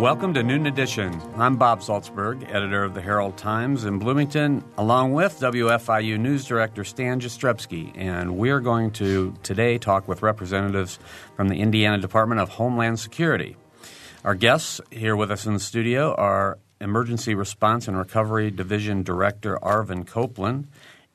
Welcome to Noon Edition. I'm Bob Zaltsberg, editor of the Herald Times in Bloomington, along with WFIU News Director Stan Jastrzebski. And we're going to today talk with representatives from the Indiana Department of Homeland Security. Our guests here with us in the studio are Emergency Response and Recovery Division Director Arvin Copeland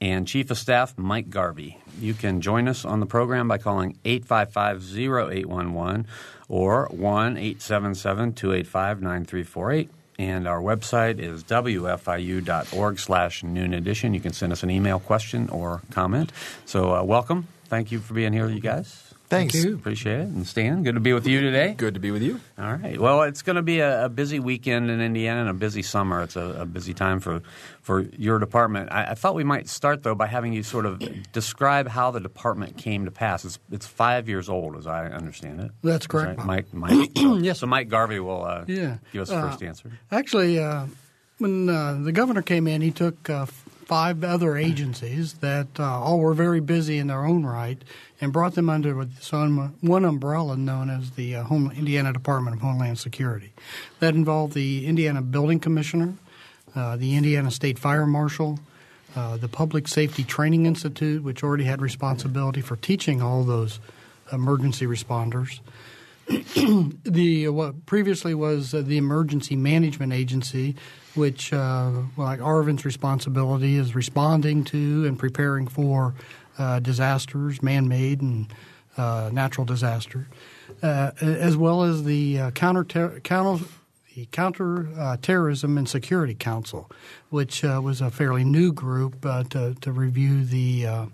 and Chief of Staff Mike Garvey. You can join us on the program by calling 855 0811 or 1 877 285 9348. And our website is wfiu.org slash noon edition. You can send us an email question or comment. So, uh, welcome. Thank you for being here, you guys. Thanks. Thank you. Appreciate it. And Stan, good to be with you today. Good to be with you. All right. Well, it's going to be a, a busy weekend in Indiana and a busy summer. It's a, a busy time for, for your department. I, I, thought we might start, though, by having you sort of describe how the department came to pass. It's, it's five years old, as I understand it. That's correct. Right? Mike, Mike. yes. So Mike Garvey will uh, yeah. give us the first uh, answer. Actually, uh, when uh, the governor came in, he took uh, five other agencies that uh, all were very busy in their own right and brought them under one umbrella known as the uh, Home, Indiana Department of Homeland Security. That involved the Indiana Building Commissioner, uh, the Indiana State Fire Marshal, uh, the Public Safety Training Institute, which already had responsibility for teaching all those emergency responders. the what previously was uh, the Emergency Management Agency, which, uh, like Arvin's responsibility, is responding to and preparing for uh, disasters, man-made and uh, natural disaster, uh, as well as the uh, counter counter the Counter uh, Terrorism and Security Council, which was a fairly new group to, to review the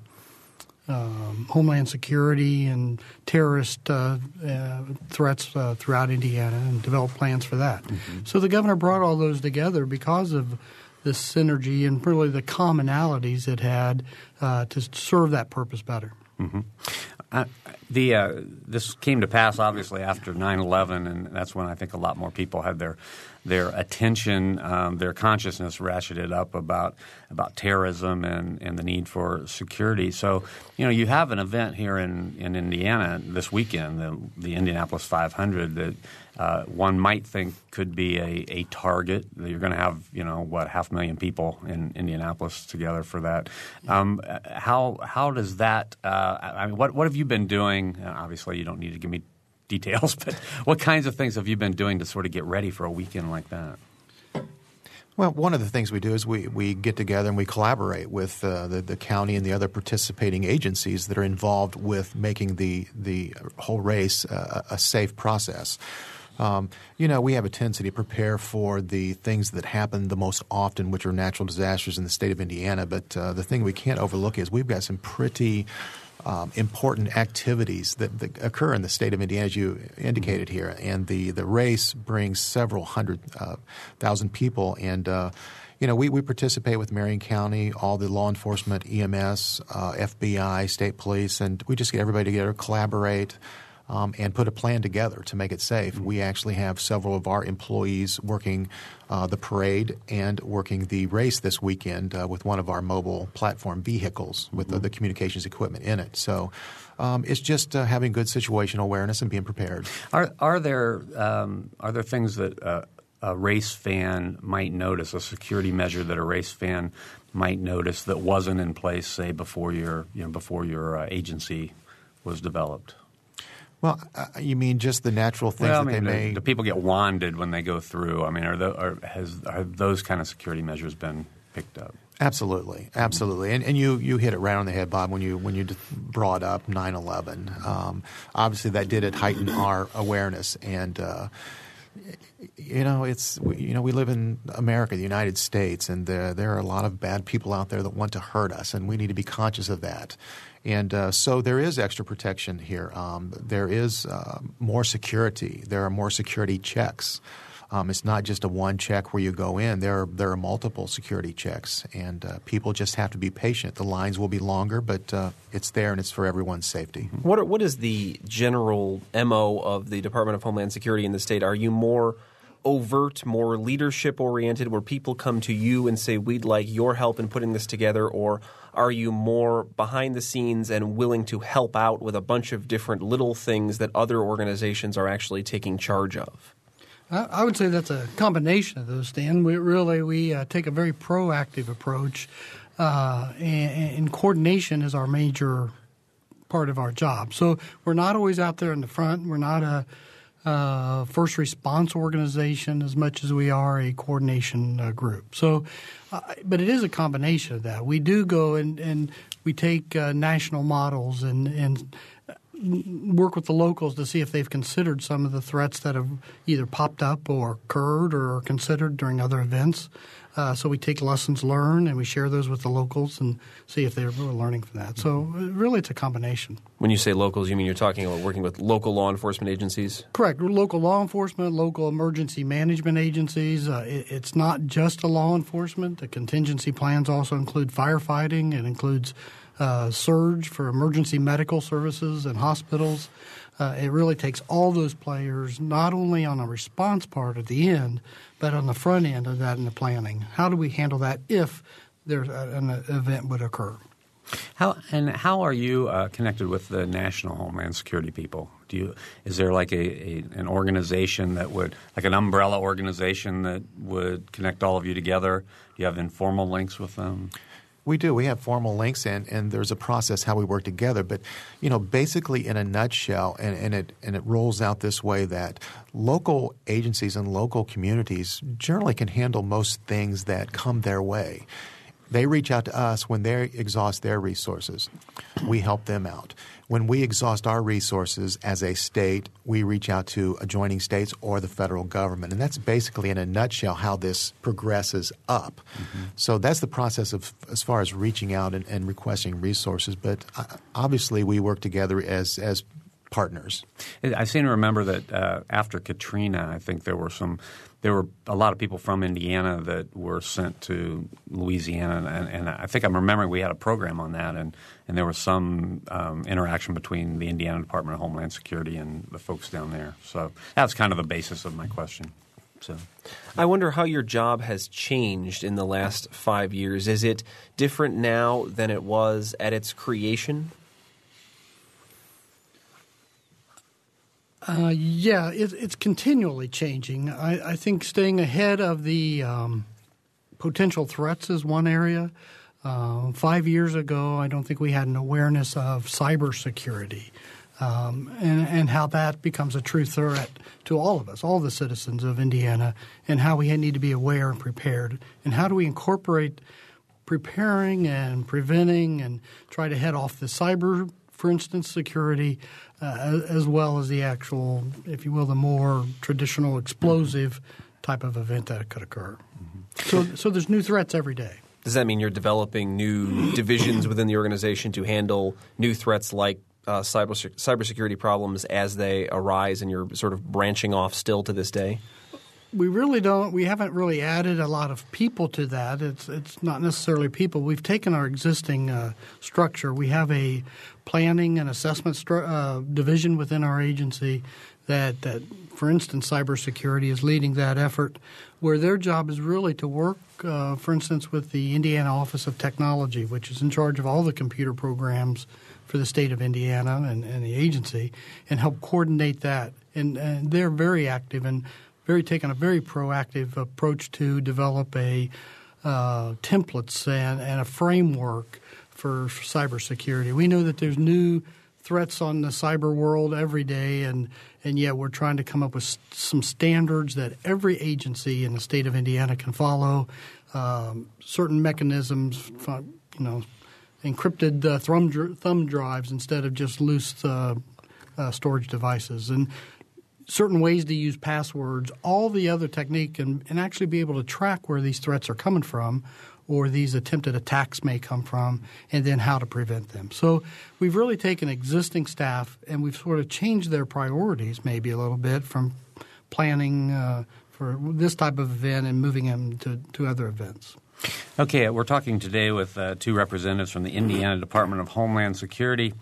um, homeland security and terrorist uh, uh, threats uh, throughout Indiana and develop plans for that. Mm-hmm. So the governor brought all those together because of this synergy and really the commonalities it had uh, to serve that purpose better. Mm-hmm. The uh, this came to pass obviously after 9/11, and that's when I think a lot more people had their their attention, um, their consciousness ratcheted up about about terrorism and, and the need for security. So, you know, you have an event here in, in Indiana this weekend, the, the Indianapolis 500, that uh, one might think could be a, a target. You're going to have, you know, what half a million people in Indianapolis together for that. Um, how how does that? Uh, I mean, what what have you been doing? Obviously, you don't need to give me details, but what kinds of things have you been doing to sort of get ready for a weekend like that? Well, one of the things we do is we, we get together and we collaborate with uh, the, the county and the other participating agencies that are involved with making the, the whole race uh, a safe process. Um, you know, we have a tendency to prepare for the things that happen the most often, which are natural disasters in the state of Indiana. But uh, the thing we can't overlook is we've got some pretty um, important activities that, that, occur in the state of Indiana, as you indicated mm-hmm. here. And the, the race brings several hundred uh, thousand people. And, uh, you know, we, we participate with Marion County, all the law enforcement, EMS, uh, FBI, state police, and we just get everybody together, collaborate um, and put a plan together to make it safe. Mm-hmm. We actually have several of our employees working uh, the parade and working the race this weekend uh, with one of our mobile platform vehicles with mm-hmm. the, the, communications equipment in it. So um, it's just uh, having good situational awareness and being prepared. Are, are there um, are there things that uh, a race fan might notice, a security measure that a race fan might notice that wasn't in place, say before your you know before your uh, agency was developed? Well, uh, you mean just the natural things well, that I mean, they may? Do people get wanded when they go through? I mean, are, the, are, has, are those kind of security measures been picked up? Absolutely, absolutely, and, and you, you hit it right on the head, Bob, when you when you brought up 9/11. Um, obviously, that did it heighten our awareness, and uh, you know, it's you know we live in America, the United States, and uh, there are a lot of bad people out there that want to hurt us, and we need to be conscious of that. And uh, so there is extra protection here. Um, there is uh, more security. There are more security checks. Um, it's not just a one check where you go in. There are, there are multiple security checks, and uh, people just have to be patient. The lines will be longer, but uh, it's there and it's for everyone's safety. What are, what is the general mo of the Department of Homeland Security in the state? Are you more overt, more leadership oriented, where people come to you and say, "We'd like your help in putting this together," or are you more behind the scenes and willing to help out with a bunch of different little things that other organizations are actually taking charge of? I would say that's a combination of those, Dan. We really we uh, take a very proactive approach, uh, and, and, coordination is our major part of our job. So we're not always out there in the front. We're not a uh, first response organization as much as we are a coordination uh, group. So, uh, but it is a combination of that. We do go and, and we take uh, national models and and work with the locals to see if they've considered some of the threats that have either popped up or occurred or are considered during other events. Uh, so we take lessons learned and we share those with the locals and see if they're learning from that. So really, it's a combination. When you say locals, you mean you're talking about working with local law enforcement agencies? Correct. Local law enforcement, local emergency management agencies. Uh, it, it's not just a law enforcement. The contingency plans also include firefighting. It includes uh, surge for emergency medical services and hospitals. Uh, it really takes all those players, not only on a response part at the end, but on the front end of that in the planning. How do we handle that if there's a, an event would occur? How and how are you uh, connected with the national Homeland Security people? Do you is there like a, a, an organization that would like an umbrella organization that would connect all of you together? Do you have informal links with them? We do. We have formal links, and, and there's a process how we work together. But, you know, basically in a nutshell, and, and it and it rolls out this way that local agencies and local communities generally can handle most things that come their way. They reach out to us when they exhaust their resources. We help them out. When we exhaust our resources as a state, we reach out to adjoining states or the federal government. And that's basically, in a nutshell, how this progresses up. Mm-hmm. So that's the process of as far as reaching out and, and requesting resources. But uh, obviously, we work together as as partners. I seem to remember that uh, after Katrina, I think there were some there were a lot of people from Indiana that were sent to Louisiana, and, and I think I'm remembering we had a program on that, and, and there was some um, interaction between the Indiana Department of Homeland Security and the folks down there. So that's kind of the basis of my question. So, I wonder how your job has changed in the last five years. Is it different now than it was at its creation? Uh, yeah, it, it's continually changing. I, I, think staying ahead of the um, potential threats is one area. Uh, five years ago, I don't think we had an awareness of cybersecurity um, and, and how that becomes a true threat to all of us, all the citizens of Indiana, and how we need to be aware and prepared. And how do we incorporate preparing and preventing and try to head off the cyber, for instance, security uh, as well as the actual, if you will, the more traditional explosive type of event that could occur. Mm-hmm. So, so there's new threats every day. Does that mean you're developing new divisions within the organization to handle new threats like uh, cyber cybersecurity problems as they arise, and you're sort of branching off still to this day? We really don't. We haven't really added a lot of people to that. It's it's not necessarily people. We've taken our existing uh, structure. We have a planning and assessment stru- uh, division within our agency that that, for instance, cybersecurity is leading that effort, where their job is really to work, uh, for instance, with the Indiana Office of Technology, which is in charge of all the computer programs for the state of Indiana and, and the agency, and help coordinate that. And, and they're very active and very taken a very proactive approach to develop a uh, templates and, and a framework for, cybersecurity. We know that there's new threats on the cyber world every day, and and yet we're trying to come up with some standards that every agency in the state of Indiana can follow. Um, certain mechanisms, you know, encrypted uh, thumb, thumb drives instead of just loose uh, uh, storage devices, and certain ways to use passwords, all the other technique, and, and actually be able to track where these threats are coming from or these attempted attacks may come from, and then how to prevent them. So we've really taken existing staff and we've sort of changed their priorities maybe a little bit from planning uh, for this type of event and moving them to, to other events. Okay, we're talking today with uh, two representatives from the Indiana Department of Homeland Security.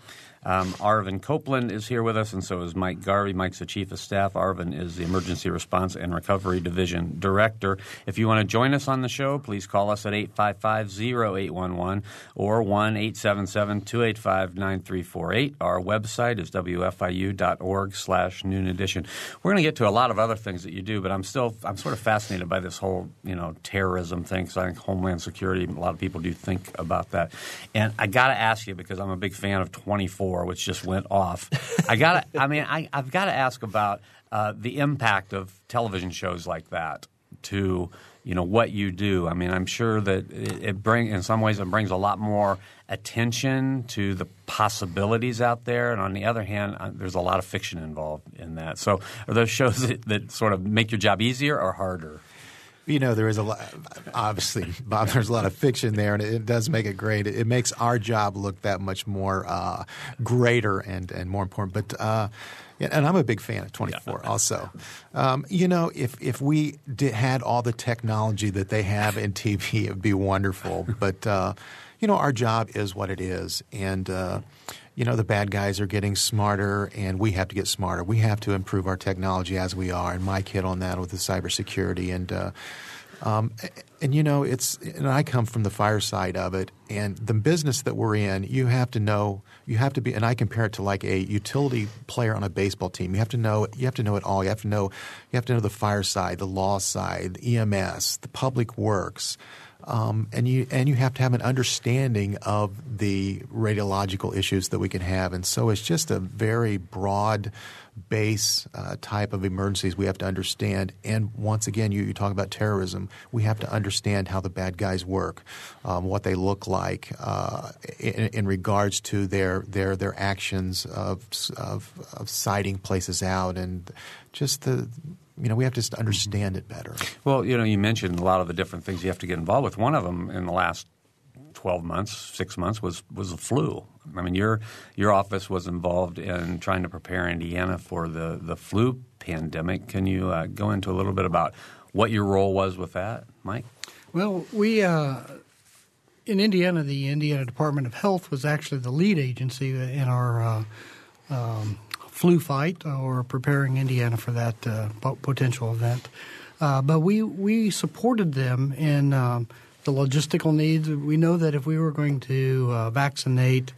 Um, Arvin Copeland is here with us, and so is Mike Garvey. Mike's the Chief of Staff. Arvin is the Emergency Response and Recovery Division Director. If you want to join us on the show, please call us at 855-0811 or 1-877-285-9348. Our website is wfiu.org slash noon edition. We're going to get to a lot of other things that you do, but I'm still I'm sort of fascinated by this whole you know terrorism thing because I think Homeland Security, a lot of people do think about that. And I got to ask you because I'm a big fan of 24 which just went off. I got. I mean, I, have got to ask about uh, the impact of television shows like that to you know what you do. I mean, I'm sure that it, it bring in some ways it brings a lot more attention to the possibilities out there, and on the other hand, uh, there's a lot of fiction involved in that. So, are those shows that, that sort of make your job easier or harder? You know, there is a lot. Obviously, Bob, there's a lot of fiction there, and it, does make it great. It, makes our job look that much more uh, greater and and more important. But uh, and I'm a big fan of 24 yeah. also. Um, you know, if if we did, had all the technology that they have in TV, it'd be wonderful. but uh, you know, our job is what it is, and uh, you know the bad guys are getting smarter, and we have to get smarter. We have to improve our technology as we are. And Mike hit on that with the cybersecurity and. Uh, um, and you know, it's and I come from the fire side of it, and the business that we're in, you have to know, you have to be, and I compare it to like a utility player on a baseball team. You have to know, you have to know it all. You have to know, you have to know the fire side, the law side, the EMS, the public works. Um, and you and you have to have an understanding of the radiological issues that we can have, and so it's just a very broad base uh, type of emergencies we have to understand. And once again, you, you talk about terrorism. We have to understand how the bad guys work, um, what they look like uh, in, in, regards to their their their actions of, of of sighting places out and just the you know, we have to understand it better. Well, you know, you mentioned a lot of the different things you have to get involved with. One of them in the last 12 months, six months was was the flu. I mean, your your office was involved in trying to prepare Indiana for the, the flu pandemic. Can you uh, go into a little bit about what your role was with that, Mike? Well, we uh, in Indiana, the Indiana Department of Health was actually the lead agency in our uh, um, flu fight or preparing Indiana for that uh, potential event. Uh, but we we supported them in um, the logistical needs. We know that if we were going to uh, vaccinate,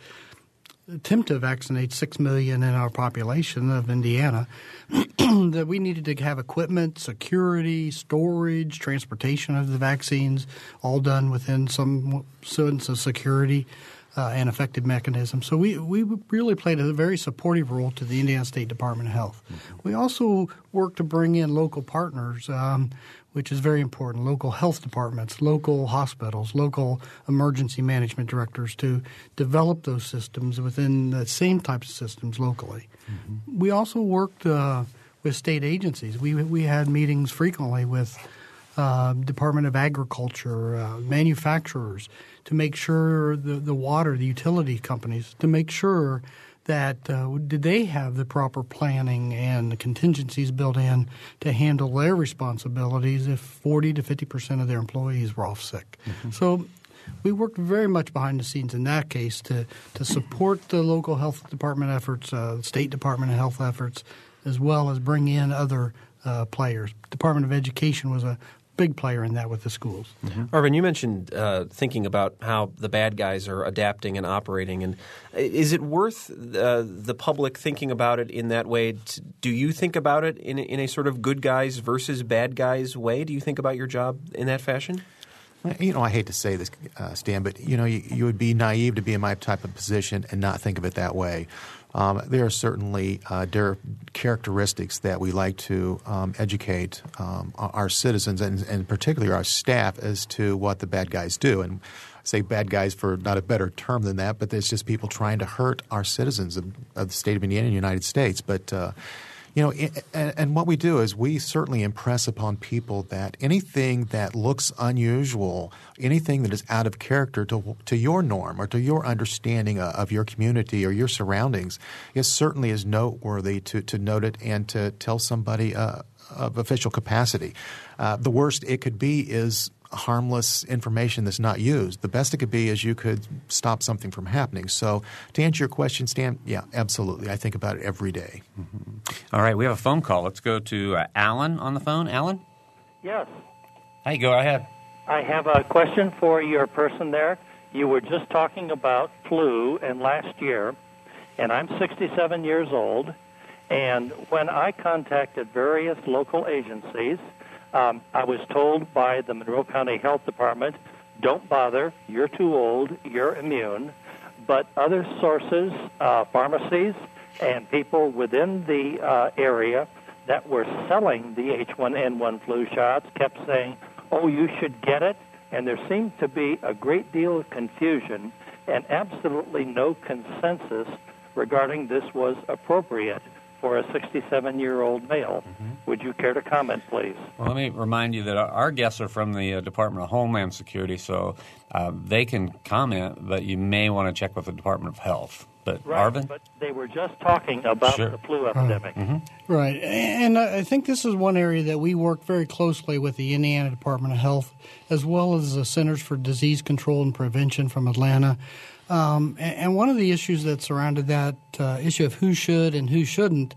attempt to vaccinate six million in our population of Indiana, that we needed to have equipment, security, storage, transportation of the vaccines, all done within some sense of security uh, and effective mechanism. So we, we really played a very supportive role to the Indiana State Department of Health. We also work to bring in local partners, um, which is very important, local health departments, local hospitals, local emergency management directors to develop those systems within the same types of systems locally. Mm-hmm. We also worked uh, with state agencies. We, we had meetings frequently with uh, Department of Agriculture, uh, manufacturers, to make sure the, the water, the utility companies, to make sure that uh, did they have the proper planning and the contingencies built in to handle their responsibilities if 40 to 50 percent of their employees were off sick. Mm-hmm. So we worked very much behind the scenes in that case to, to support the local health department efforts, uh, state department of health efforts, as well as bring in other uh, players. Department of Education was a big player in that with the schools. Mm-hmm. Arvin, you mentioned uh, thinking about how the bad guys are adapting and operating, and is it worth uh, the public thinking about it in that way? Do you think about it in in a sort of good guys versus bad guys way? Do you think about your job in that fashion? You know, I hate to say this, uh, Stan, but you know, you, you, would be naive to be in my type of position and not think of it that way. Um, there are certainly uh, there characteristics that we like to um, educate um, our citizens and, and, particularly our staff as to what the bad guys do. And say bad guys for not a better term than that, but it's just people trying to hurt our citizens of, of the state of Indiana and the United States. But uh, You know, and, and, what we do is we certainly impress upon people that anything that looks unusual, anything that is out of character to, to your norm or to your understanding of your community or your surroundings, is certainly is noteworthy to, to note it and to tell somebody uh, of official capacity. Uh, the worst it could be is harmless information that's not used. The best it could be is you could stop something from happening. So, to answer your question, Stan, yeah, absolutely. I think about it every day. Mm-hmm. All right, we have a phone call. Let's go to uh, Alan on the phone. Alan? Yes. Hey, go ahead. I have a question for your person there. You were just talking about flu and last year, and I'm 67 years old. And when I contacted various local agencies, um, I was told by the Monroe County Health Department, don't bother, you're too old, you're immune. But other sources, uh, pharmacies, and people within the uh, area that were selling the H1N1 flu shots kept saying, oh, you should get it. And there seemed to be a great deal of confusion and absolutely no consensus regarding this was appropriate for a 67 year old male. Mm-hmm. Would you care to comment, please? Well, let me remind you that our guests are from the uh, Department of Homeland Security, so uh, they can comment, but you may want to check with the Department of Health. But right, Arvin? But they were just talking about sure. the flu epidemic. Mm-hmm. Right. And I think this is one area that we work very closely with the Indiana Department of Health, as well as the Centers for Disease Control and Prevention from Atlanta. Um, and, one of the issues that surrounded that uh, issue of who should and who shouldn't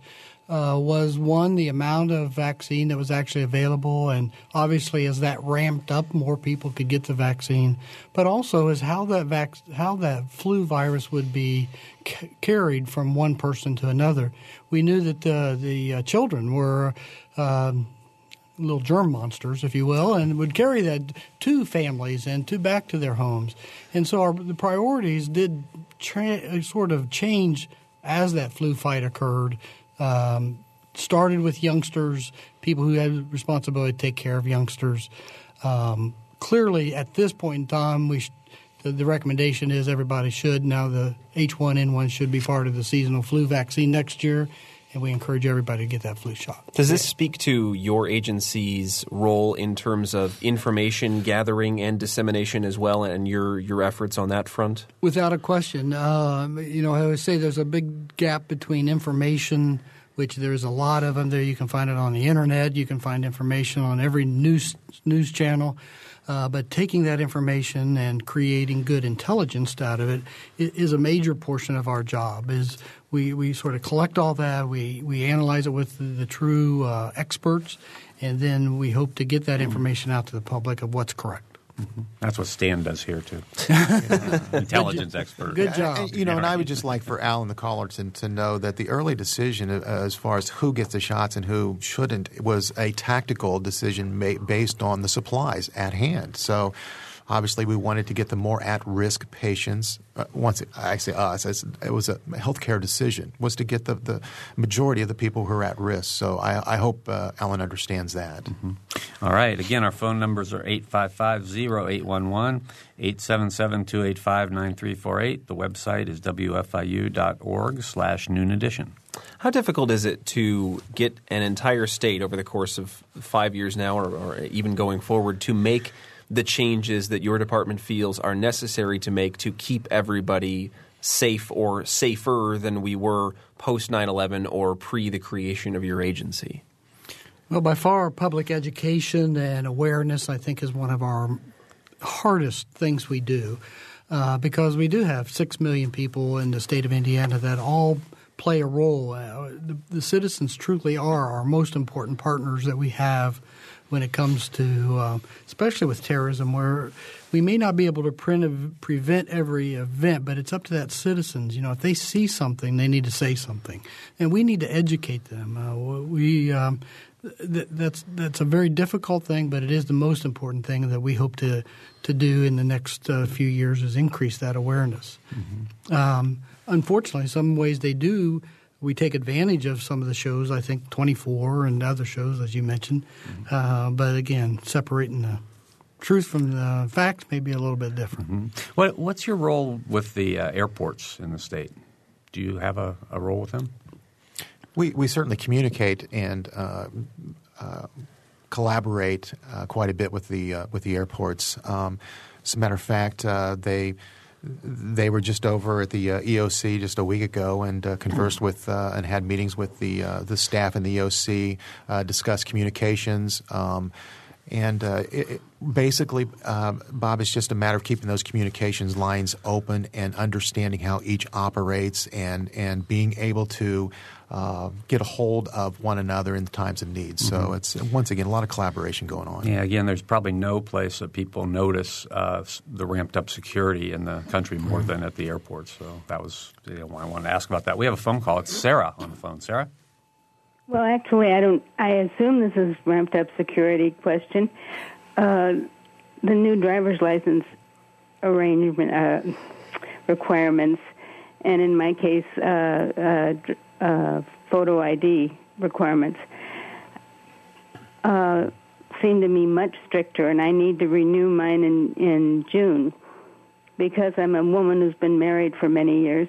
uh, was one the amount of vaccine that was actually available, and obviously as that ramped up, more people could get the vaccine. But also is how that vac- how that flu virus would be c- carried from one person to another. We knew that the the uh, children were. Um, little germ monsters, if you will, and would carry that to families and to back to their homes. And so our, the priorities did tra- sort of change as that flu fight occurred. Um, started with youngsters, people who had responsibility to take care of youngsters. Um, clearly, at this point in time, we sh- the, the recommendation is everybody should now the H1N1 should be part of the seasonal flu vaccine next year and we encourage everybody to get that flu shot. Does this speak to your agency's role in terms of information gathering and dissemination as well, and your your efforts on that front? Without a question, uh, you know, I always say there's a big gap between information. Which there's a lot of them there. You can find it on the internet. You can find information on every news news channel. Uh, but taking that information and creating good intelligence out of it is a major portion of our job. Is we, we sort of collect all that, we, we analyze it with the, the true uh, experts, and then we hope to get that information out to the public of what's correct. Mm-hmm. That's what Stan does here too. Intelligence expert. Good job. And, you know, and I would just like for Al and the caller to, to know that the early decision uh, as far as who gets the shots and who shouldn't was a tactical decision made based on the supplies at hand. So Obviously, we wanted to get the more at-risk patients. Uh, once I say us, it was a healthcare decision was to get the, the majority of the people who are at risk. So I, I hope uh, Alan understands that. Mm-hmm. All right. Again, our phone numbers are 855-0811, 877-285-9348. The website is wfiu.org slash noon edition. How difficult is it to get an entire state over the course of five years now or, or even going forward to make – the changes that your department feels are necessary to make to keep everybody safe or safer than we were post 9 11 or pre the creation of your agency? Well, by far, public education and awareness, I think, is one of our hardest things we do uh, because we do have 6 million people in the state of Indiana that all play a role. Uh, the, the, citizens truly are our most important partners that we have when it comes to, uh, especially with terrorism, where we may not be able to pre- prevent every event, but it's up to that citizens. You know, if they see something, they need to say something, and we need to educate them. Uh, we um, th- that's that's a very difficult thing, but it is the most important thing that we hope to to do in the next uh, few years is increase that awareness. Mm-hmm. Um, unfortunately, some ways they do we take advantage of some of the shows. I think 24 and other shows, as you mentioned. Mm-hmm. Uh, but again, separating the truth from the facts may be a little bit different. Mm-hmm. What, what's your role with the uh, airports in the state? Do you have a, a role with them? We we certainly communicate and uh, uh, collaborate uh, quite a bit with the uh, with the airports. Um, as a matter of fact, uh, they they were just over at the uh, EOC just a week ago and uh, conversed with uh, and had meetings with the uh, the staff in the EOC, uh, discussed communications. Um, and uh, it, it basically, Bob, it's just a matter of keeping those communications lines open and understanding how each operates and, and being able to uh, get a hold of one another in times of need. So Mm-hmm. it's, once again, a lot of collaboration going on. Yeah, again, there's probably no place that people notice uh, the ramped up security in the country more than at the airport. So that was you know, why I wanted to ask about that. We have a phone call. It's Sarah on the phone. Sarah? Well, actually, I don't. I assume this is ramped up security question. Uh, the new driver's license arrangement uh, requirements, and in my case, uh, photo ID requirements, uh, seem to me much stricter, and I need to renew mine in in June because I'm a woman who's been married for many years.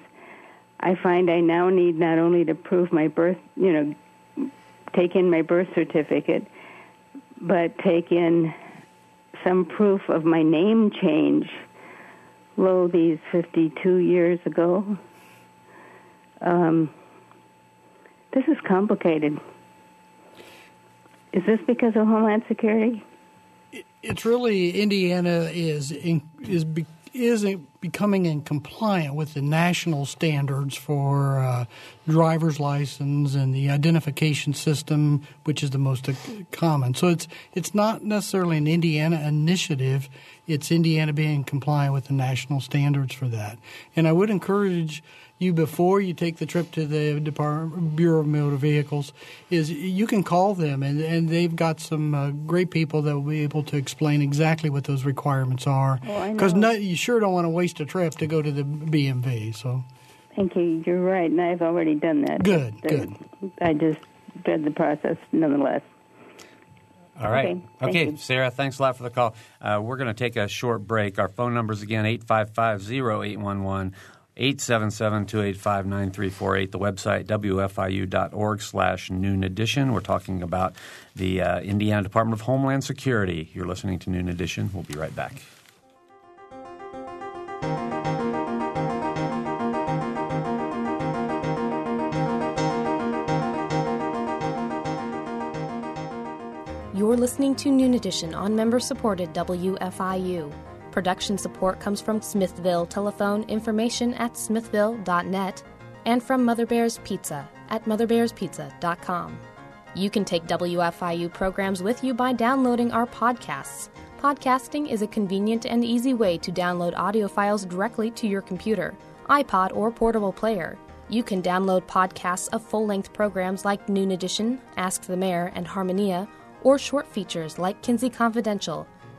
I find I now need not only to prove my birth, you know, take in my birth certificate, but take in some proof of my name change. Lo, these 52 years ago. Um, this is complicated. Is this because of Homeland Security? it's really Indiana is in, is be, is becoming in compliant with the national standards for uh, driver's license and the identification system, which is the most uh, common. So it's it's not necessarily an Indiana initiative. It's Indiana being compliant with the national standards for that. And I would encourage you before you take the trip to the Department Bureau of Motor Vehicles is you can call them and, and they've got some uh, great people that will be able to explain exactly what those requirements are. Oh, I Because know. you sure don't want to waste a trip to go to the BMV. So Thank you. You're right, and I've already done that. Good, But, good. I just read the process nonetheless. All right. Okay, Okay, you. Sarah, thanks a lot for the call. Uh, we're going to take a short break. Our phone number is again 855 0811 877 285 9348. The website, wfiu.org slash noon edition. We're talking about the uh, Indiana Department of Homeland Security. You're listening to Noon Edition. We'll be right back. You're listening to Noon Edition on member supported WFIU. Production support comes from Smithville Telephone Information at smithville.net and from Mother Bear's Pizza at motherbearspizza.com. You can take WFIU programs with you by downloading our podcasts. Podcasting is a convenient and easy way to download audio files directly to your computer, iPod, or portable player. You can download podcasts of full length programs like Noon Edition, Ask the Mayor, and Harmonia, or short features like Kinsey Confidential,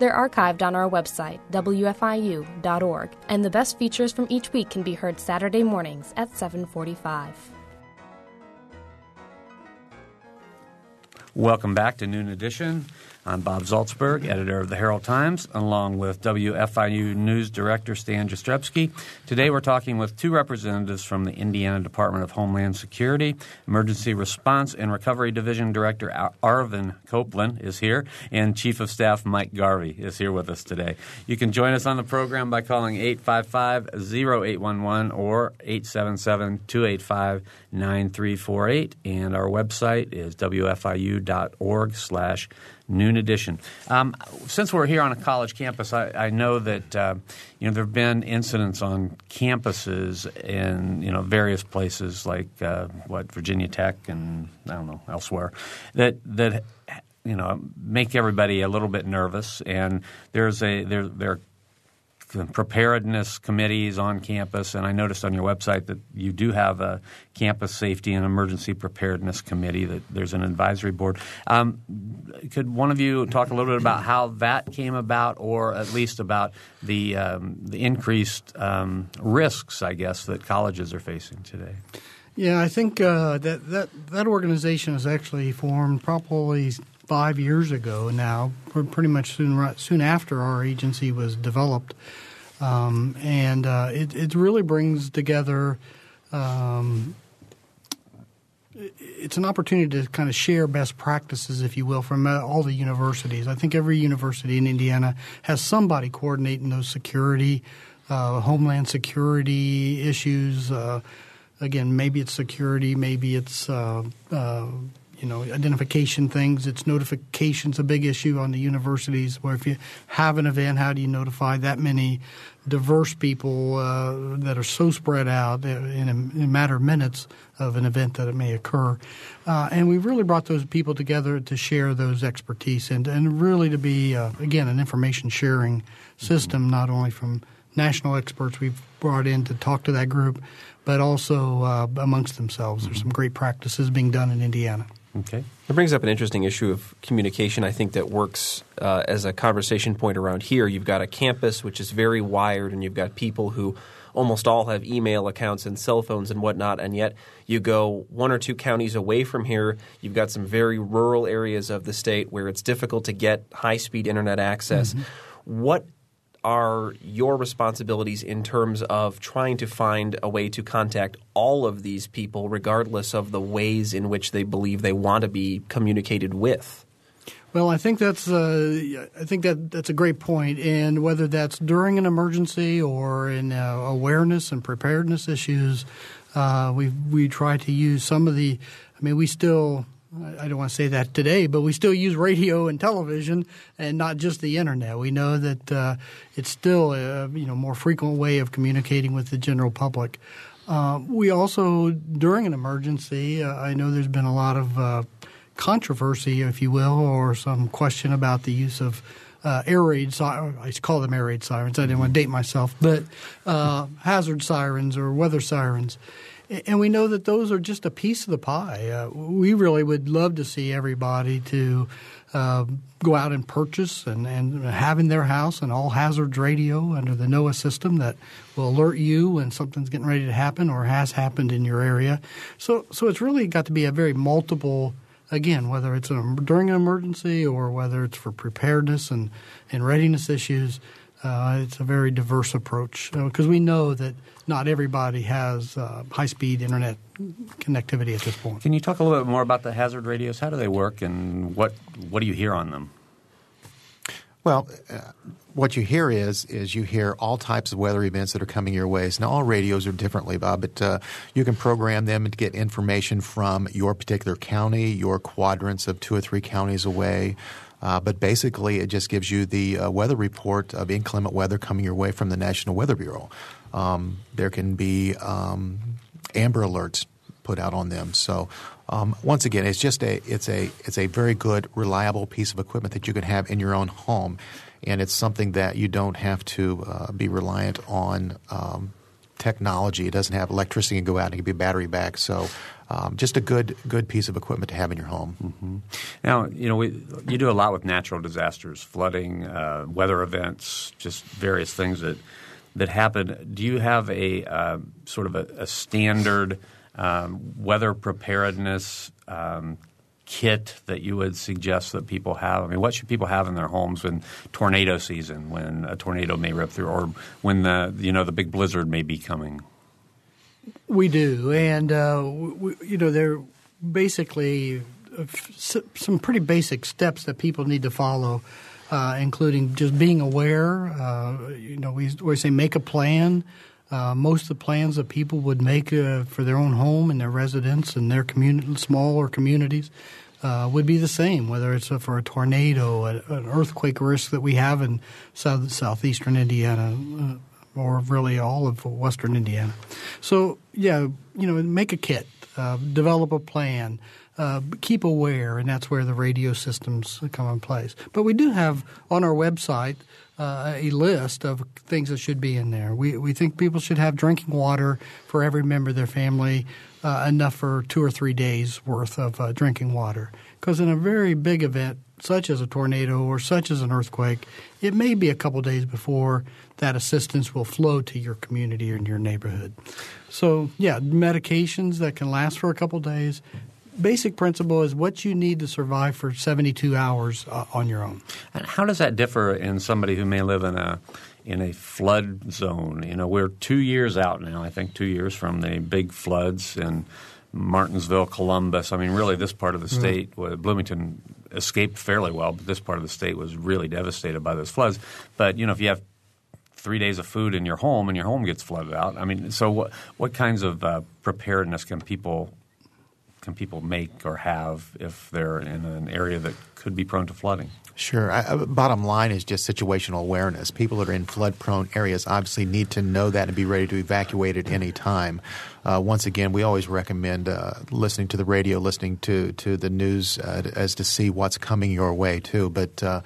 They're archived on our website, wfiu.org, and the best features from each week can be heard Saturday mornings at 7:45. Welcome back to Noon Edition. I'm Bob Zaltsberg, editor of the Herald Times, along with WFIU News Director Stan Jastrzebski. Today we're talking with two representatives from the Indiana Department of Homeland Security. Emergency Response and Recovery Division Director Ar- Arvin Copeland is here, and Chief of Staff Mike Garvey is here with us today. You can join us on the program by calling 855-0811 or 877-285-9348, and our website is wfiu.org slash noon edition. Um, since we're here on a college campus, I, I know that uh, you know there have been incidents on campuses in you know various places like uh, what Virginia Tech and I don't know elsewhere that that you know make everybody a little bit nervous. And there's a there there are preparedness committees on campus, and I noticed on your website that you do have a campus safety and emergency preparedness committee. That there's an advisory board. Um, could one of you talk a little bit about how that came about, or at least about the um, the increased um, risks, I guess, that colleges are facing today? Yeah, I think uh, that, that that organization is actually formed probably five years ago now, pretty much soon soon after our agency was developed, um, and uh, it it really brings together. Um, it's an opportunity to kind of share best practices, if you will, from uh, all the universities. I think every university in Indiana has somebody coordinating those security, uh, homeland security issues. Uh, again, maybe it's security, maybe it's uh, uh, you know identification things. It's notifications a big issue on the universities. Where if you have an event, how do you notify that many diverse people uh, that are so spread out in a, in a, matter of minutes of an event that it may occur? Uh, and we really brought those people together to share those expertise and and really to be uh, again an information sharing system, mm-hmm. not only from national experts we've brought in to talk to that group, but also uh, amongst themselves. Mm-hmm. There's some great practices being done in Indiana. Okay. It brings up an interesting issue of communication, I think, that works uh, as a conversation point around here. You've got a campus which is very wired, and you've got people who almost all have email accounts and cell phones and whatnot, and yet you go one or two counties away from here, you've got some very rural areas of the state where it's difficult to get high speed internet access. Mm-hmm. What are your responsibilities in terms of trying to find a way to contact all of these people, regardless of the ways in which they believe they want to be communicated with? Well, I think that's uh, I think that that's a great point, and whether that's during an emergency or in uh, awareness and preparedness issues, uh, we we try to use some of the. I mean, we still I don't want to say that today, but we still use radio and television, and not just the internet. We know that uh, it's still a you know more frequent way of communicating with the general public. Uh, we also, during an emergency, uh, I know there's been a lot of uh, controversy, if you will, or some question about the use of uh, air raid. I call them air raid sirens. I didn't want to date myself, but uh, hazard sirens or weather sirens. And we know that those are just a piece of the pie. Uh, we really would love to see everybody to uh, go out and purchase and, and have in their house an all hazards radio under the NOAA system that will alert you when something's getting ready to happen or has happened in your area. So, so it's really got to be a very multiple again, whether it's during an emergency or whether it's for preparedness and, and readiness issues, uh, it's a very diverse approach because we know that not everybody has uh, high speed internet connectivity at this point. Can you talk a little bit more about the hazard radios? How do they work and what, what do you hear on them? Well, uh, what you hear is is you hear all types of weather events that are coming your way. Now, all radios are differently, Bob, but uh, you can program them to get information from your particular county, your quadrants of two or three counties away. Uh, but basically, it just gives you the uh, weather report of inclement weather coming your way from the National Weather Bureau. Um, there can be um, amber alerts put out on them. So um, once again, it's just a it's a it's a very good, reliable piece of equipment that you can have in your own home, and it's something that you don't have to uh, be reliant on um, technology. It doesn't have electricity and go out and it can be battery back. So um, just a good good piece of equipment to have in your home. Mm-hmm. Now, you know, we, you do a lot with natural disasters, flooding, uh, weather events, just various things that that happen. Do you have a uh, sort of a, a standard um, weather preparedness um, kit that you would suggest that people have? I mean, what should people have in their homes when tornado season, when a tornado may rip through, or when the you know the big blizzard may be coming? We do, and uh, we, you know they're basically uh, some pretty basic steps that people need to follow, uh, including just being aware. Uh, you know, we always say make a plan. Uh, most of the plans that people would make uh, for their own home and their residence and their community, smaller communities, would be the same. Whether it's for a tornado, an earthquake risk that we have in south, southeastern Indiana, or really all of Western Indiana. So, yeah, you know, make a kit, uh, develop a plan, uh, keep aware, and that's where the radio systems come in place. But we do have on our website uh, a list of things that should be in there. We we think people should have drinking water for every member of their family, uh, enough for two or three days worth of uh, drinking water. Because in a very big event, such as a tornado or such as an earthquake, it may be a couple days before that assistance will flow to your community or in your neighborhood. So, yeah, medications that can last for a couple days. Basic principle is what you need to survive for 72 hours uh, on your own. And how does that differ in somebody who may live in a in a flood zone? You know, we're two years out now. I think two years from the big floods in Martinsville, Columbus. I mean, really, this part of the mm-hmm. state, mm. Bloomington escaped fairly well, but this part of the state was really devastated by those floods. But you know, if you have three days of food in your home and your home gets flooded out. I mean, so what what kinds of uh, preparedness can people can people make or have if they're in an area that could be prone to flooding? Sure. I, bottom line is just situational awareness. People that are in flood prone areas obviously need to know that and be ready to evacuate at any time. Uh, once again, we always recommend uh, listening to the radio, listening to, to the news uh, as to see what's coming your way, too. But uh,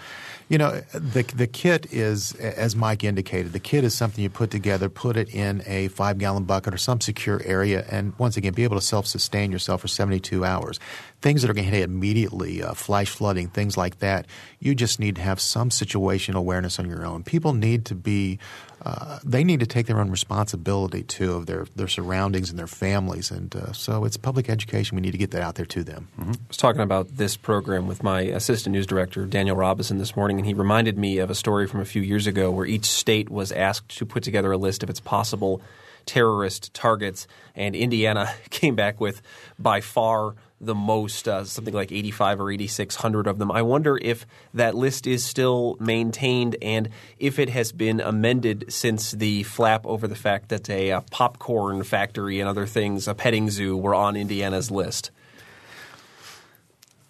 you know, the the kit is, as Mike indicated, the kit is something you put together, put it in a five gallon bucket or some secure area, and once again, be able to self sustain yourself for 72 hours. Things that are going to hit immediately, uh, flash flooding, things like that, you just need to have some situational awareness on your own. People need to be uh, they need to take their own responsibility too of their, their surroundings and their families, and uh, so it's public education. We need to get that out there to them. Mm-hmm. I was talking about this program with my assistant news director Daniel Robinson this morning, and he reminded me of a story from a few years ago where each state was asked to put together a list of its possible terrorist targets, and Indiana came back with by far the most, uh, something like 85 or 8,600 of them. I wonder if that list is still maintained and if it has been amended since the flap over the fact that a, a popcorn factory and other things, a petting zoo, were on Indiana's list.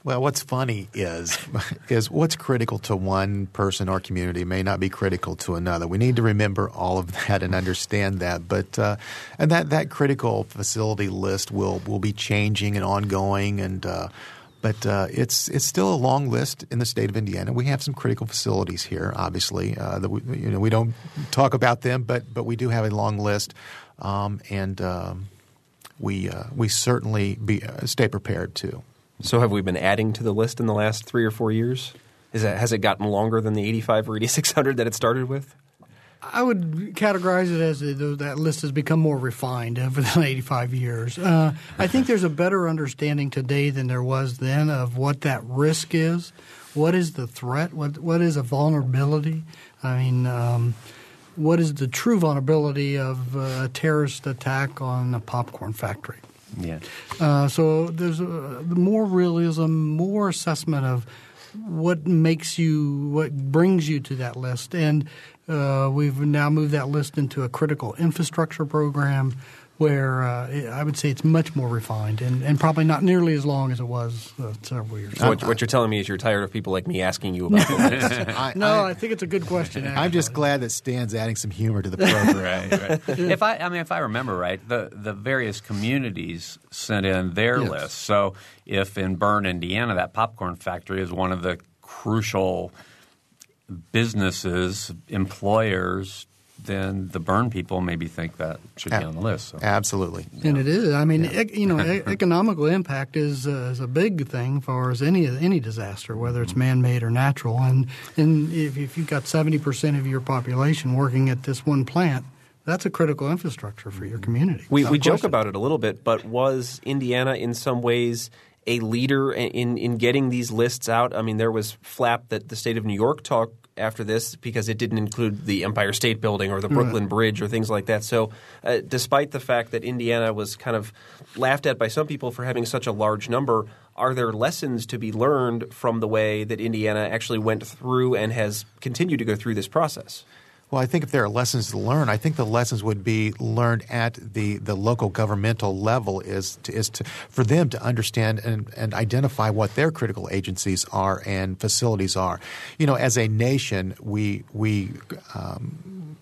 Well, what's funny is is what's critical to one person or community may not be critical to another. We need to remember all of that and understand that. But uh, and that that critical facility list will will be changing and ongoing and. Uh, but uh, it's it's still a long list in the state of Indiana. We have some critical facilities here, obviously. Uh, that we, you know we don't talk about them, but but we do have a long list, um, and um, we uh, we certainly be, uh, stay prepared too. So have we been adding to the list in the last three or four years? Is that, has it gotten longer than the 85 or 8600 that it started with? I would categorize it as that list has become more refined over the 85 years. Uh, I think there's a better understanding today than there was then of what that risk is. What is the threat? What what is a vulnerability? I mean, um, what is the true vulnerability of a terrorist attack on a popcorn factory? Yeah. Uh, so there's a, more realism, more assessment of what makes you, what brings you to that list, and uh, we've now moved that list into a critical infrastructure program where uh, I would say it's much more refined and, and probably not nearly as long as it was uh, several years ago. So what, what, you're telling me is you're tired of people like me asking you about it. no, I, I, think it's a good question. Actually. I'm just glad that Stan's adding some humor to the program. right, right. If I, I mean, if I remember right, the the various communities sent in their yes. lists. So if in Berne, Indiana, that popcorn factory is one of the crucial businesses, employers then the Berne people maybe think that should be on the list. So. Absolutely, yeah. and it is. I mean, yeah. e- you know, e- economical impact is uh, is a big thing as far as any any disaster, whether it's man made or natural. And and if, if you've got seventy percent of your population working at this one plant, that's a critical infrastructure for your community. We, we joke about it a little bit, but was Indiana in some ways a leader in, in getting these lists out? I mean, there was flap that the state of New York talk, after this because it didn't include the Empire State Building or the Brooklyn Bridge or things like that. So, uh, despite the fact that Indiana was kind of laughed at by some people for having such a large number, are there lessons to be learned from the way that Indiana actually went through and has continued to go through this process? Well, I think if there are lessons to learn, I think the lessons would be learned at the, the local governmental level is to, is to for them to understand and, and identify what their critical agencies are and facilities are. You know, as a nation, we we um,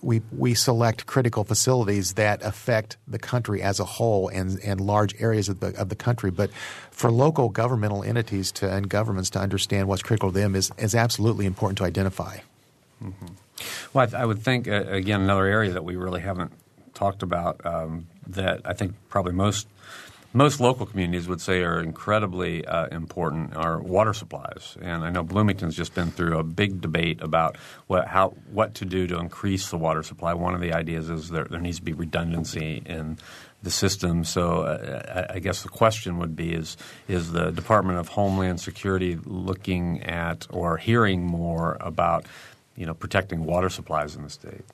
we we select critical facilities that affect the country as a whole and and large areas of the of the country. But for local governmental entities to and governments to understand what's critical to them is is absolutely important to identify. Mm-hmm. Well, I, I, would think, uh, again, another area that we really haven't talked about um, that I think probably most most local communities would say are incredibly uh, important are water supplies. And I know Bloomington's just been through a big debate about what how what to do to increase the water supply. One of the ideas is there, there needs to be redundancy in the system. So uh, I guess the question would be: Is is the Department of Homeland Security looking at or hearing more about you know protecting water supplies in the state?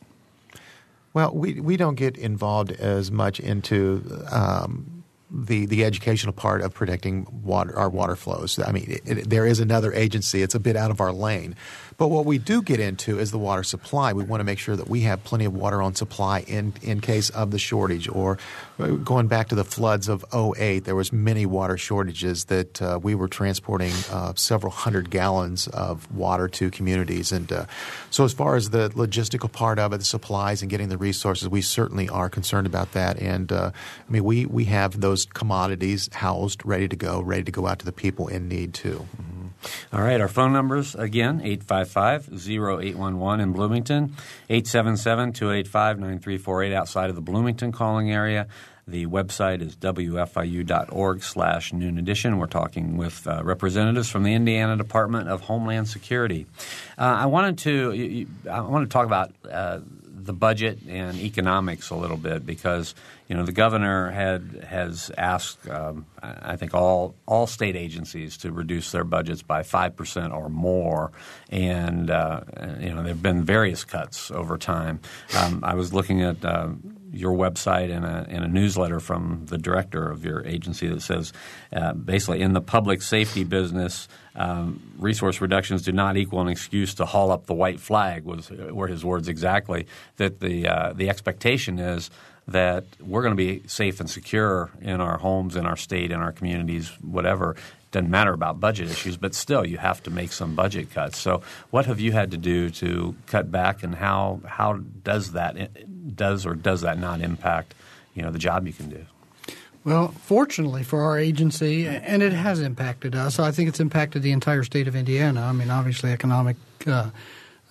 Well, we we don't get involved as much into um, the the educational part of protecting water our water flows. I mean, it, it, there is another agency; it's a bit out of our lane. But what we do get into is the water supply. We want to make sure that we have plenty of water on supply in, in case of the shortage. Or uh, going back to the floods of 08, there was many water shortages that uh, we were transporting uh, several hundred gallons of water to communities. And uh, so as far as the logistical part of it, the supplies and getting the resources, we certainly are concerned about that. And uh, I mean, we, we have those commodities housed, ready to go, ready to go out to the people in need too. Mm-hmm. All right, our phone numbers again 855 0811 in Bloomington, 877 285 9348 outside of the Bloomington calling area. The website is wfiu.org slash noon edition. We're talking with uh, representatives from the Indiana Department of Homeland Security. Uh, I wanted to I want to talk about uh, the budget and economics a little bit because you know the governor had has asked um, I think all all state agencies to reduce their budgets by five percent or more, and uh, you know there have been various cuts over time. Um, I was looking at. Uh, your website and a, and a, newsletter from the director of your agency that says uh, basically in the public safety business, um, resource reductions do not equal an excuse to haul up the white flag. Was were his words exactly that the uh, the expectation is that we're going to be safe and secure in our homes, in our state, in our communities, whatever. Doesn't matter about budget issues, but still, you have to make some budget cuts. So, what have you had to do to cut back, and how how does that does or does that not impact you know the job you can do? Well, fortunately for our agency, and it has impacted us. I think it's impacted the entire state of Indiana. I mean, obviously, economic uh,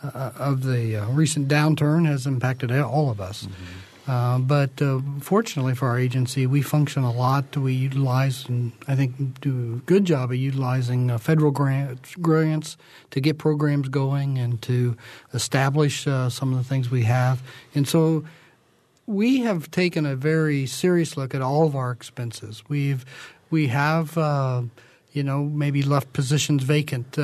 uh, of the uh, recent downturn has impacted all of us. Mm-hmm. Uh, but uh, fortunately for our agency, we function a lot. We utilize, and I think do a good job of utilizing uh, federal grants, grants to get programs going and to establish uh, some of the things we have. And so we have taken a very serious look at all of our expenses. We've we have uh, you know maybe left positions vacant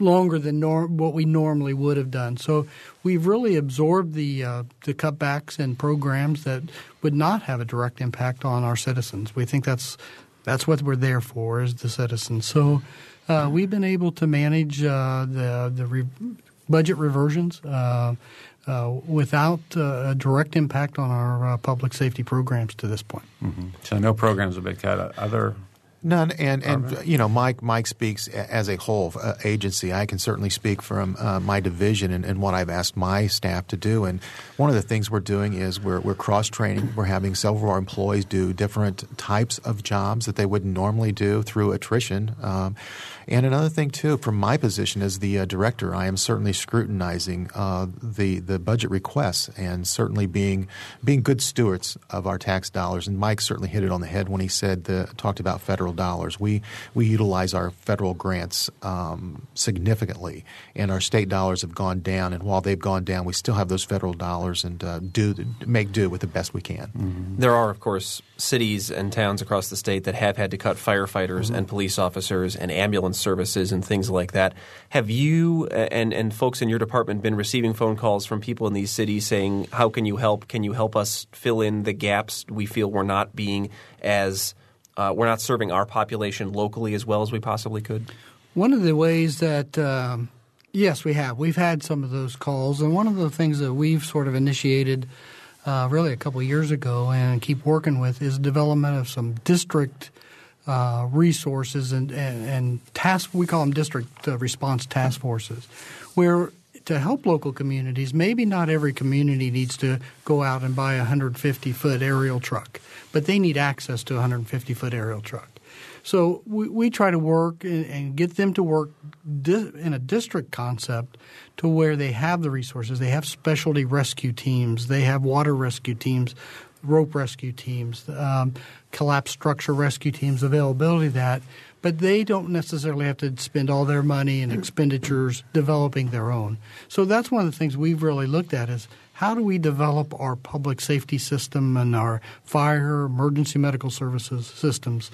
longer than what we normally would have done. So we've really absorbed the uh, the cutbacks and programs that would not have a direct impact on our citizens. We think that's that's what we're there for, is the citizens. So uh, we've been able to manage uh, the the re- budget reversions. Uh, uh, without uh, a direct impact on our public safety programs to this point. Mm-hmm. So no programs have been cut. Other None, and and you know, Mike Mike speaks as a whole uh, agency. I can certainly speak from uh, my division and, and, what I've asked my staff to do. And one of the things we're doing is we're we're cross training. We're having several of our employees do different types of jobs that they wouldn't normally do through attrition. Um, and another thing too, from my position as the uh, director, I am certainly scrutinizing uh, the the budget requests and certainly being being good stewards of our tax dollars. And Mike certainly hit it on the head when he said the, talked about federal dollars. We we utilize our federal grants um, significantly, and our state dollars have gone down. And while they've gone down, we still have those federal dollars and uh, do make do with the best we can. Mm-hmm. There are, of course, cities and towns across the state that have had to cut firefighters mm-hmm. and police officers and ambulance services and things like that. Have you and and folks in your department been receiving phone calls from people in these cities saying, "How can you help? Can you help us fill in the gaps we feel we're not being as uh, we're not serving our population locally as well as we possibly could?" One of the ways that um, yes, we have we've had some of those calls, and one of the things that we've sort of initiated uh, really a couple years ago and keep working with is development of some district uh, resources and, and, and task. We call them district uh, response task forces, where to help local communities, maybe not every community needs to go out and buy a 150 foot aerial truck, but they need access to a 150 foot aerial truck. So we, we try to work and, and get them to work di- in a district concept to where they have the resources. They have specialty rescue teams. They have water rescue teams, rope rescue teams, um, collapse structure rescue teams, availability that. But they don't necessarily have to spend all their money and expenditures developing their own. So that's one of the things we've really looked at is how do we develop our public safety system and our fire, emergency medical services systems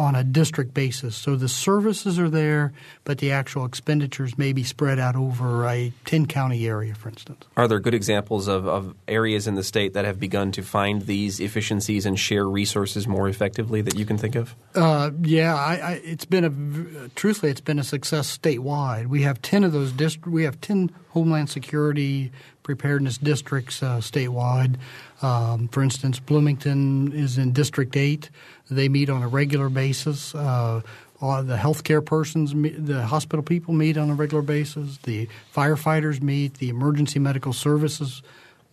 on a district basis. So the services are there, but the actual expenditures may be spread out over a 10 county area, for instance. Are there good examples of, of areas in the state that have begun to find these efficiencies and share resources more effectively that you can think of? Uh, yeah, I, I, it's been a truthfully, it's been a success statewide. We have 10 of those dist- We have 10 Homeland Security preparedness districts uh, statewide. Um, for instance, Bloomington is in District 8. They meet on a regular basis. Uh, the healthcare persons, the hospital people meet on a regular basis. The firefighters meet. The emergency medical services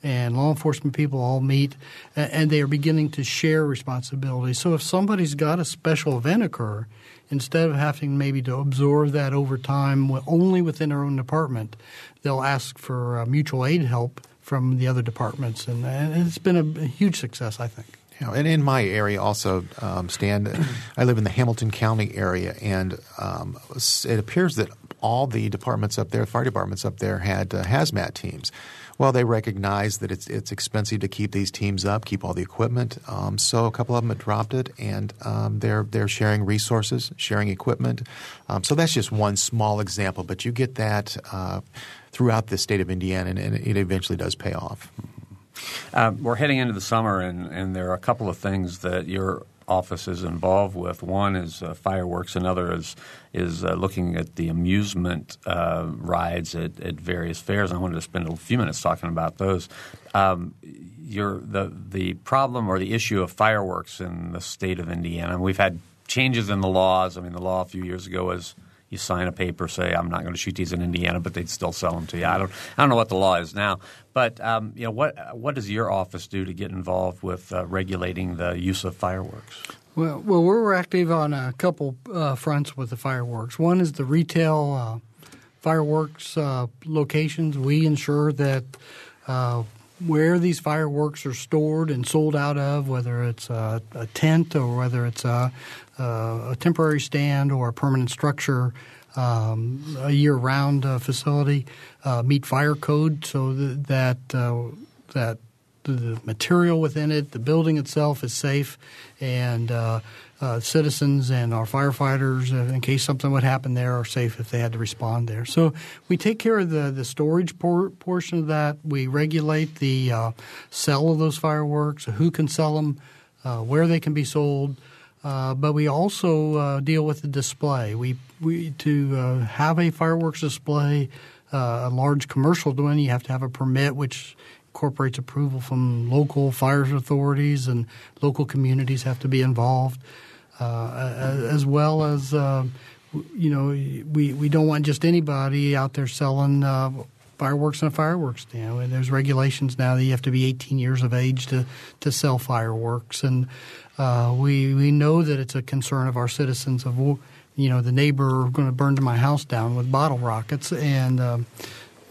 and law enforcement people all meet, and they are beginning to share responsibilities. So if somebody's got a special event occur, instead of having maybe to absorb that over time only within their own department, they'll ask for uh, mutual aid help from the other departments, and, and it's been a, a huge success, I think. Yeah, and in my area also, um, Stan, I live in the Hamilton County area, and um, it appears that all the departments up there, the fire departments up there, had uh, hazmat teams. Well, they recognize that it's it's expensive to keep these teams up, keep all the equipment. Um, so a couple of them have dropped it, and um, they're they're sharing resources, sharing equipment. Um, so that's just one small example, but you get that uh, throughout the state of Indiana, and, and it eventually does pay off. Uh, we're heading into the summer, and, and there are a couple of things that your office is involved with. One is uh, fireworks. Another is is uh, looking at the amusement uh, rides at, at, various fairs. I wanted to spend a few minutes talking about those. Um, your the the problem or the issue of fireworks in the state of Indiana. We've had changes in the laws. I mean, the law a few years ago was you sign a paper say I'm not going to shoot these in Indiana, but they'd still sell them to you. I don't I don't know what the law is now, but um, you know what what does your office do to get involved with uh, regulating the use of fireworks? Well, well, we're active on a couple uh, fronts with the fireworks. One is the retail uh, fireworks uh, locations. We ensure that uh, where these fireworks are stored and sold out of, whether it's a, a tent or whether it's a, a, temporary stand or a permanent structure, um, a year-round uh, facility, uh, meet fire code so that uh, that the material within it, the building itself is safe, and uh, uh, citizens and our firefighters, uh, in case something would happen there, are safe if they had to respond there. So we take care of the, the storage por- portion of that. We regulate the uh, sale of those fireworks, who can sell them, uh, where they can be sold. Uh, but we also deal with the display. We, we to have a fireworks display, a large commercial one, you have to have a permit, which incorporates approval from local fire authorities and local communities have to be involved, uh, as well as uh, you know we we don't want just anybody out there selling. Uh, fireworks in a fireworks stand. And there's regulations now that you have to be 18 years of age to, to sell fireworks, and uh, we we know that it's a concern of our citizens of you know the neighbor going to burn to my house down with bottle rockets, and um,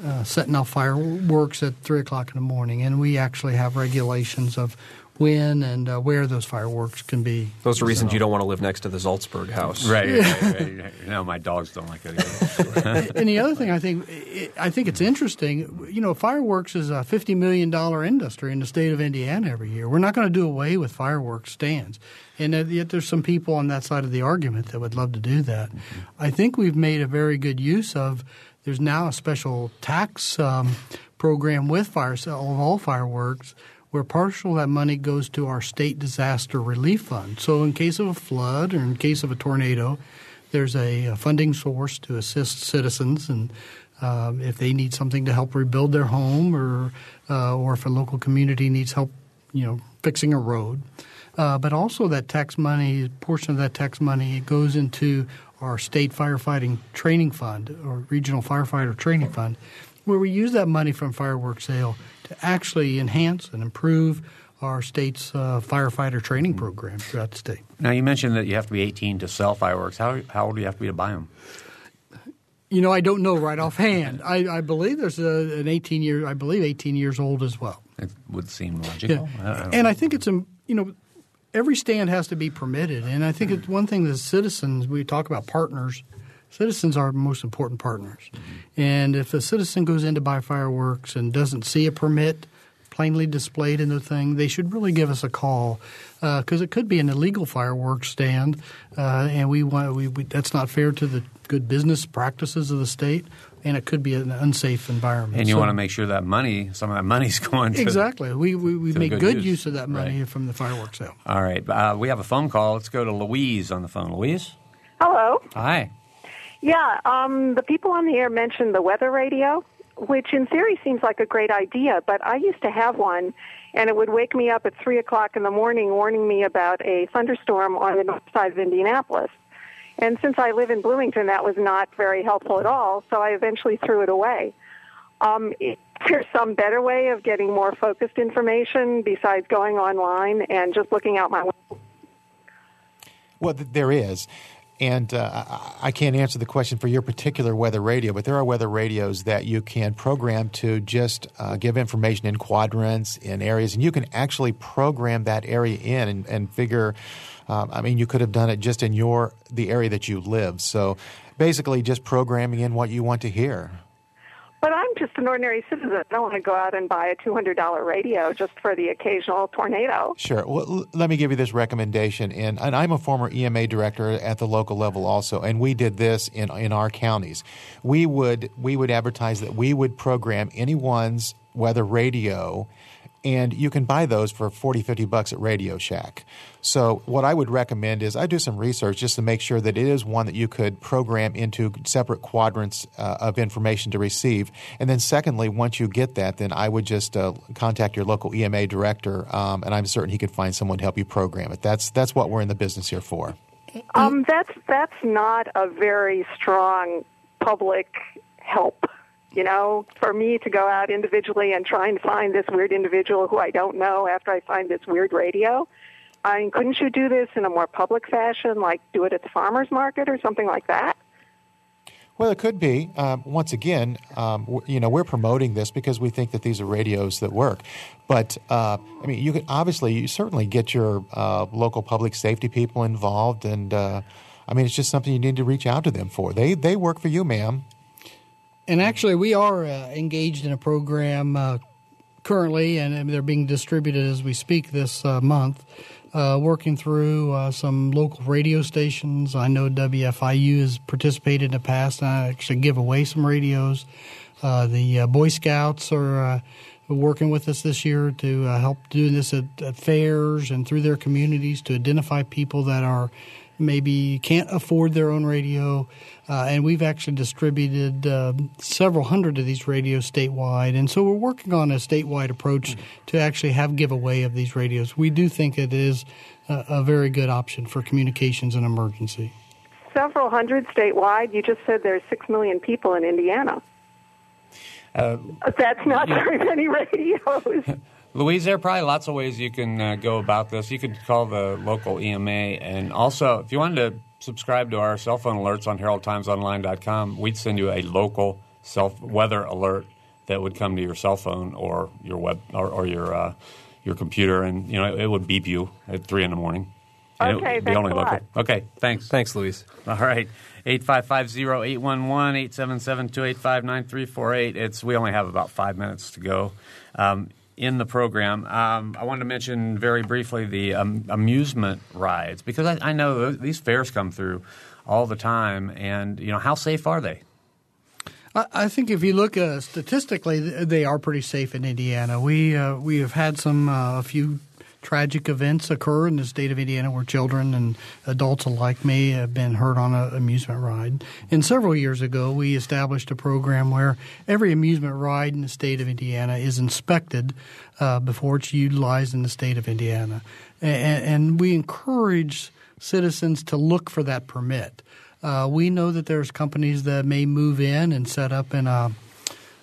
uh, setting off fireworks at three o'clock in the morning, and we actually have regulations of when and uh, where those fireworks can be. Those are reasons you don't want to live next to the Zaltsberg house, right? right, right, right. No, my dogs don't like it either. and the other thing I think I think it's interesting. You know, fireworks is a fifty million dollar industry in the state of Indiana every year. We're not going to do away with fireworks stands. And yet, there's some people on that side of the argument that would love to do that. Mm-hmm. I think we've made a very good use of there's now a special tax um, program with fire of all fireworks where partial of that money goes to our state disaster relief fund. So in case of a flood or in case of a tornado, there's a, a funding source to assist citizens and um, if they need something to help rebuild their home or uh, or if a local community needs help, you know, fixing a road. Uh, but also that tax money, portion of that tax money, it goes into our state firefighting training fund or regional firefighter training fund, where we use that money from fireworks sale to actually enhance and improve our state's uh, firefighter training hmm. program throughout the state. Now, you mentioned that you have to be 18 to sell fireworks. How, how old do you have to be to buy them? You know, I don't know right offhand. I, I believe there's a, an 18 year. I believe 18 years old as well. It would seem logical. Yeah. I and know. I think it's a you know every stand has to be permitted, and I think hmm. it's one thing that citizens we talk about partners. Citizens are our most important partners, and if a citizen goes in to buy fireworks and doesn't see a permit plainly displayed in the thing, they should really give us a call because it could be an illegal fireworks stand, uh, and we want we, we that's not fair to the good business practices of the state, and it could be an unsafe environment. and you So- want to make sure that money, some of that money's going to Exactly. We we, we make good good, use. use. of that money Right. from the fireworks sale. All right, uh, we have a phone call. Let's go to Louise on the phone. Louise, Hello. hi. Yeah, um, the people on the air mentioned the weather radio, which in theory seems like a great idea, but I used to have one, and it would wake me up at 3 o'clock in the morning warning me about a thunderstorm on the north side of Indianapolis. And since I live in Bloomington, that was not very helpful at all, so I eventually threw it away. Um, is there some better way of getting more focused information besides going online and just looking out my window? Well, there is. And uh, I- can't answer the question for your particular weather radio, but there are weather radios that you can program to just uh, give information in quadrants, in areas, and you can actually program that area in and, and figure. Um, I mean, you could have done it just in your the area that you live. So, basically, just programming in what you want to hear. But I'm just an ordinary citizen. I don't want to go out and buy a $200 radio just for the occasional tornado. Sure. Well, let me give you this recommendation. And, and I'm a former EMA director at the local level also, and we did this in, in our counties. We would, we would advertise that we would program anyone's weather radio, and you can buy those for 40, 50 bucks at Radio Shack. So what I would recommend is I do some research just to make sure that it is one that you could program into separate quadrants uh, of information to receive. And then secondly, once you get that, then I would just uh, contact your local EMA director, um, and I'm certain he could find someone to help you program it. That's that's what we're in the business here for. Um, that's that's not a very strong public help. You know, for me to go out individually and try and find this weird individual who I don't know after I find this weird radio. I mean, couldn't you do this in a more public fashion, like do it at the farmers market or something like that? Well, it could be. Um, once again, um, w- you know, we're promoting this because we think that these are radios that work. But uh, I mean, you could obviously, you certainly get your uh, local public safety people involved, and uh, I mean, it's just something you need to reach out to them for. They they work for you, ma'am. And actually, we are uh, engaged in a program uh, currently, and they're being distributed as we speak this uh, month. Uh, working through uh, some local radio stations. I know WFIU has participated in the past, and I actually give away some radios. Uh, the Boy Scouts are working with us this year to help do this at, at fairs and through their communities to identify people that are maybe can't afford their own radio. Uh, and we've actually distributed uh, several hundred of these radios statewide. And so we're working on a statewide approach to actually have giveaway of these radios. We do think it is a, a very good option for communications in emergency. Several hundred statewide. You just said there's six million people in Indiana. Uh, That's not very many radios. Louise, there are probably lots of ways you can uh, go about this. You could call the local EMA, and also if you wanted to subscribe to our cell phone alerts on HeraldTimesOnline.com, we'd send you a local self weather alert that would come to your cell phone or your web or, or your uh, your computer, and you know it would beep you at three in the morning. And Okay, would be thanks only a local. lot. Okay, thanks. Thanks, Louise. All right. 855-0811-877-285-9348. It's we only have about 5 minutes to go um, in the program. Um, I wanted to mention very briefly the um, amusement rides because I, I know these fairs come through all the time and you know how safe are they? I, think if you look uh, statistically, they are pretty safe in Indiana. We uh, we have had some uh, a few tragic events occur in the state of Indiana where children and adults alike may have been hurt on an amusement ride. And several years ago, we established a program where every amusement ride in the state of Indiana is inspected uh, before it's utilized in the state of Indiana, and, and we encourage citizens to look for that permit. Uh, we know that there's companies that may move in and set up in a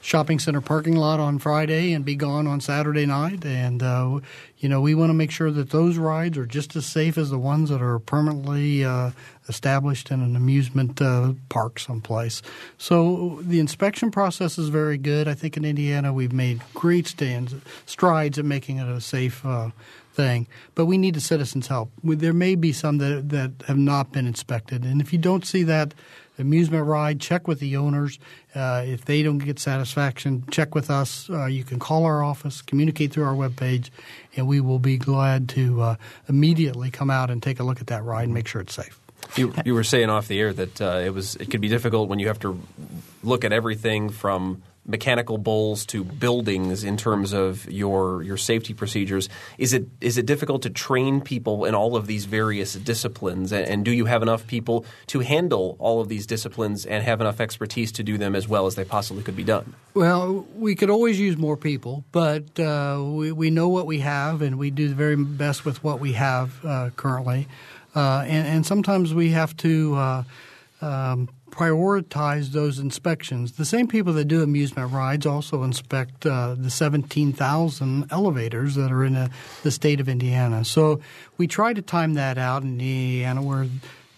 shopping center parking lot on Friday and be gone on Saturday night. And, uh, you know, we want to make sure that those rides are just as safe as the ones that are permanently uh, established in an amusement uh, park someplace. So the inspection process is very good. I think in Indiana we've made great stands, strides in making it a safe uh, thing. But we need the citizens' help. There may be some that, that have not been inspected. And if you don't see that, amusement ride, check with the owners. Uh, if they don't get satisfaction, check with us. Uh, you can call our office, communicate through our webpage, and we will be glad to uh, immediately come out and take a look at that ride and make sure it's safe. You, you were saying off the air that uh, it was it could be difficult when you have to look at everything from mechanical bulls to buildings in terms of your your safety procedures. Is it is it difficult to train people in all of these various disciplines, and, and, do you have enough people to handle all of these disciplines and have enough expertise to do them as well as they possibly could be done? Well, we could always use more people, but uh, we we know what we have, and we do the very best with what we have uh, currently. Uh, and, and, sometimes we have to uh, um, prioritize those inspections. The same people that do amusement rides also inspect uh, the 17,000 elevators that are in a, the state of Indiana. So we try to time that out in Indiana where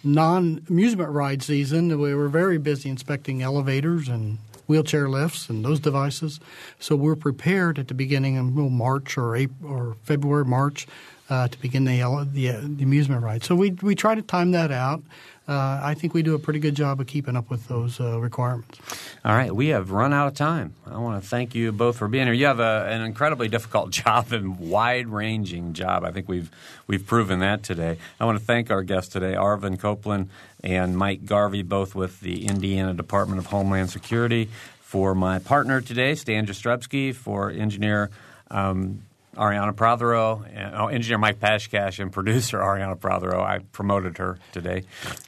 non amusement ride season, we were very busy inspecting elevators and wheelchair lifts and those devices. So we're prepared at the beginning of March or April or February, March uh, to begin the, the, the amusement ride. So we we try to time that out. Uh, I think we do a pretty good job of keeping up with those uh, requirements. All right, we have run out of time. I want to thank you both for being here. You have a, an incredibly difficult job and wide-ranging job. I think we've we've proven that today. I want to thank our guests today, Arvin Copeland and Mike Garvey, both with the Indiana Department of Homeland Security. For my partner today, Stan Jastrzebski, for engineer. Um, Arianna Prothero, and, oh, engineer Mike Pashkash, and producer Arianna Prothero. I promoted her today.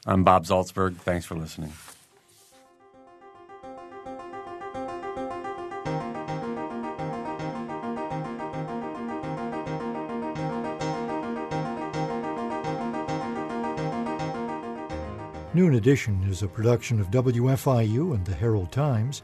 I'm Bob Zaltsberg. Thanks for listening. Noon Edition is a production of WFIU and the Herald Times.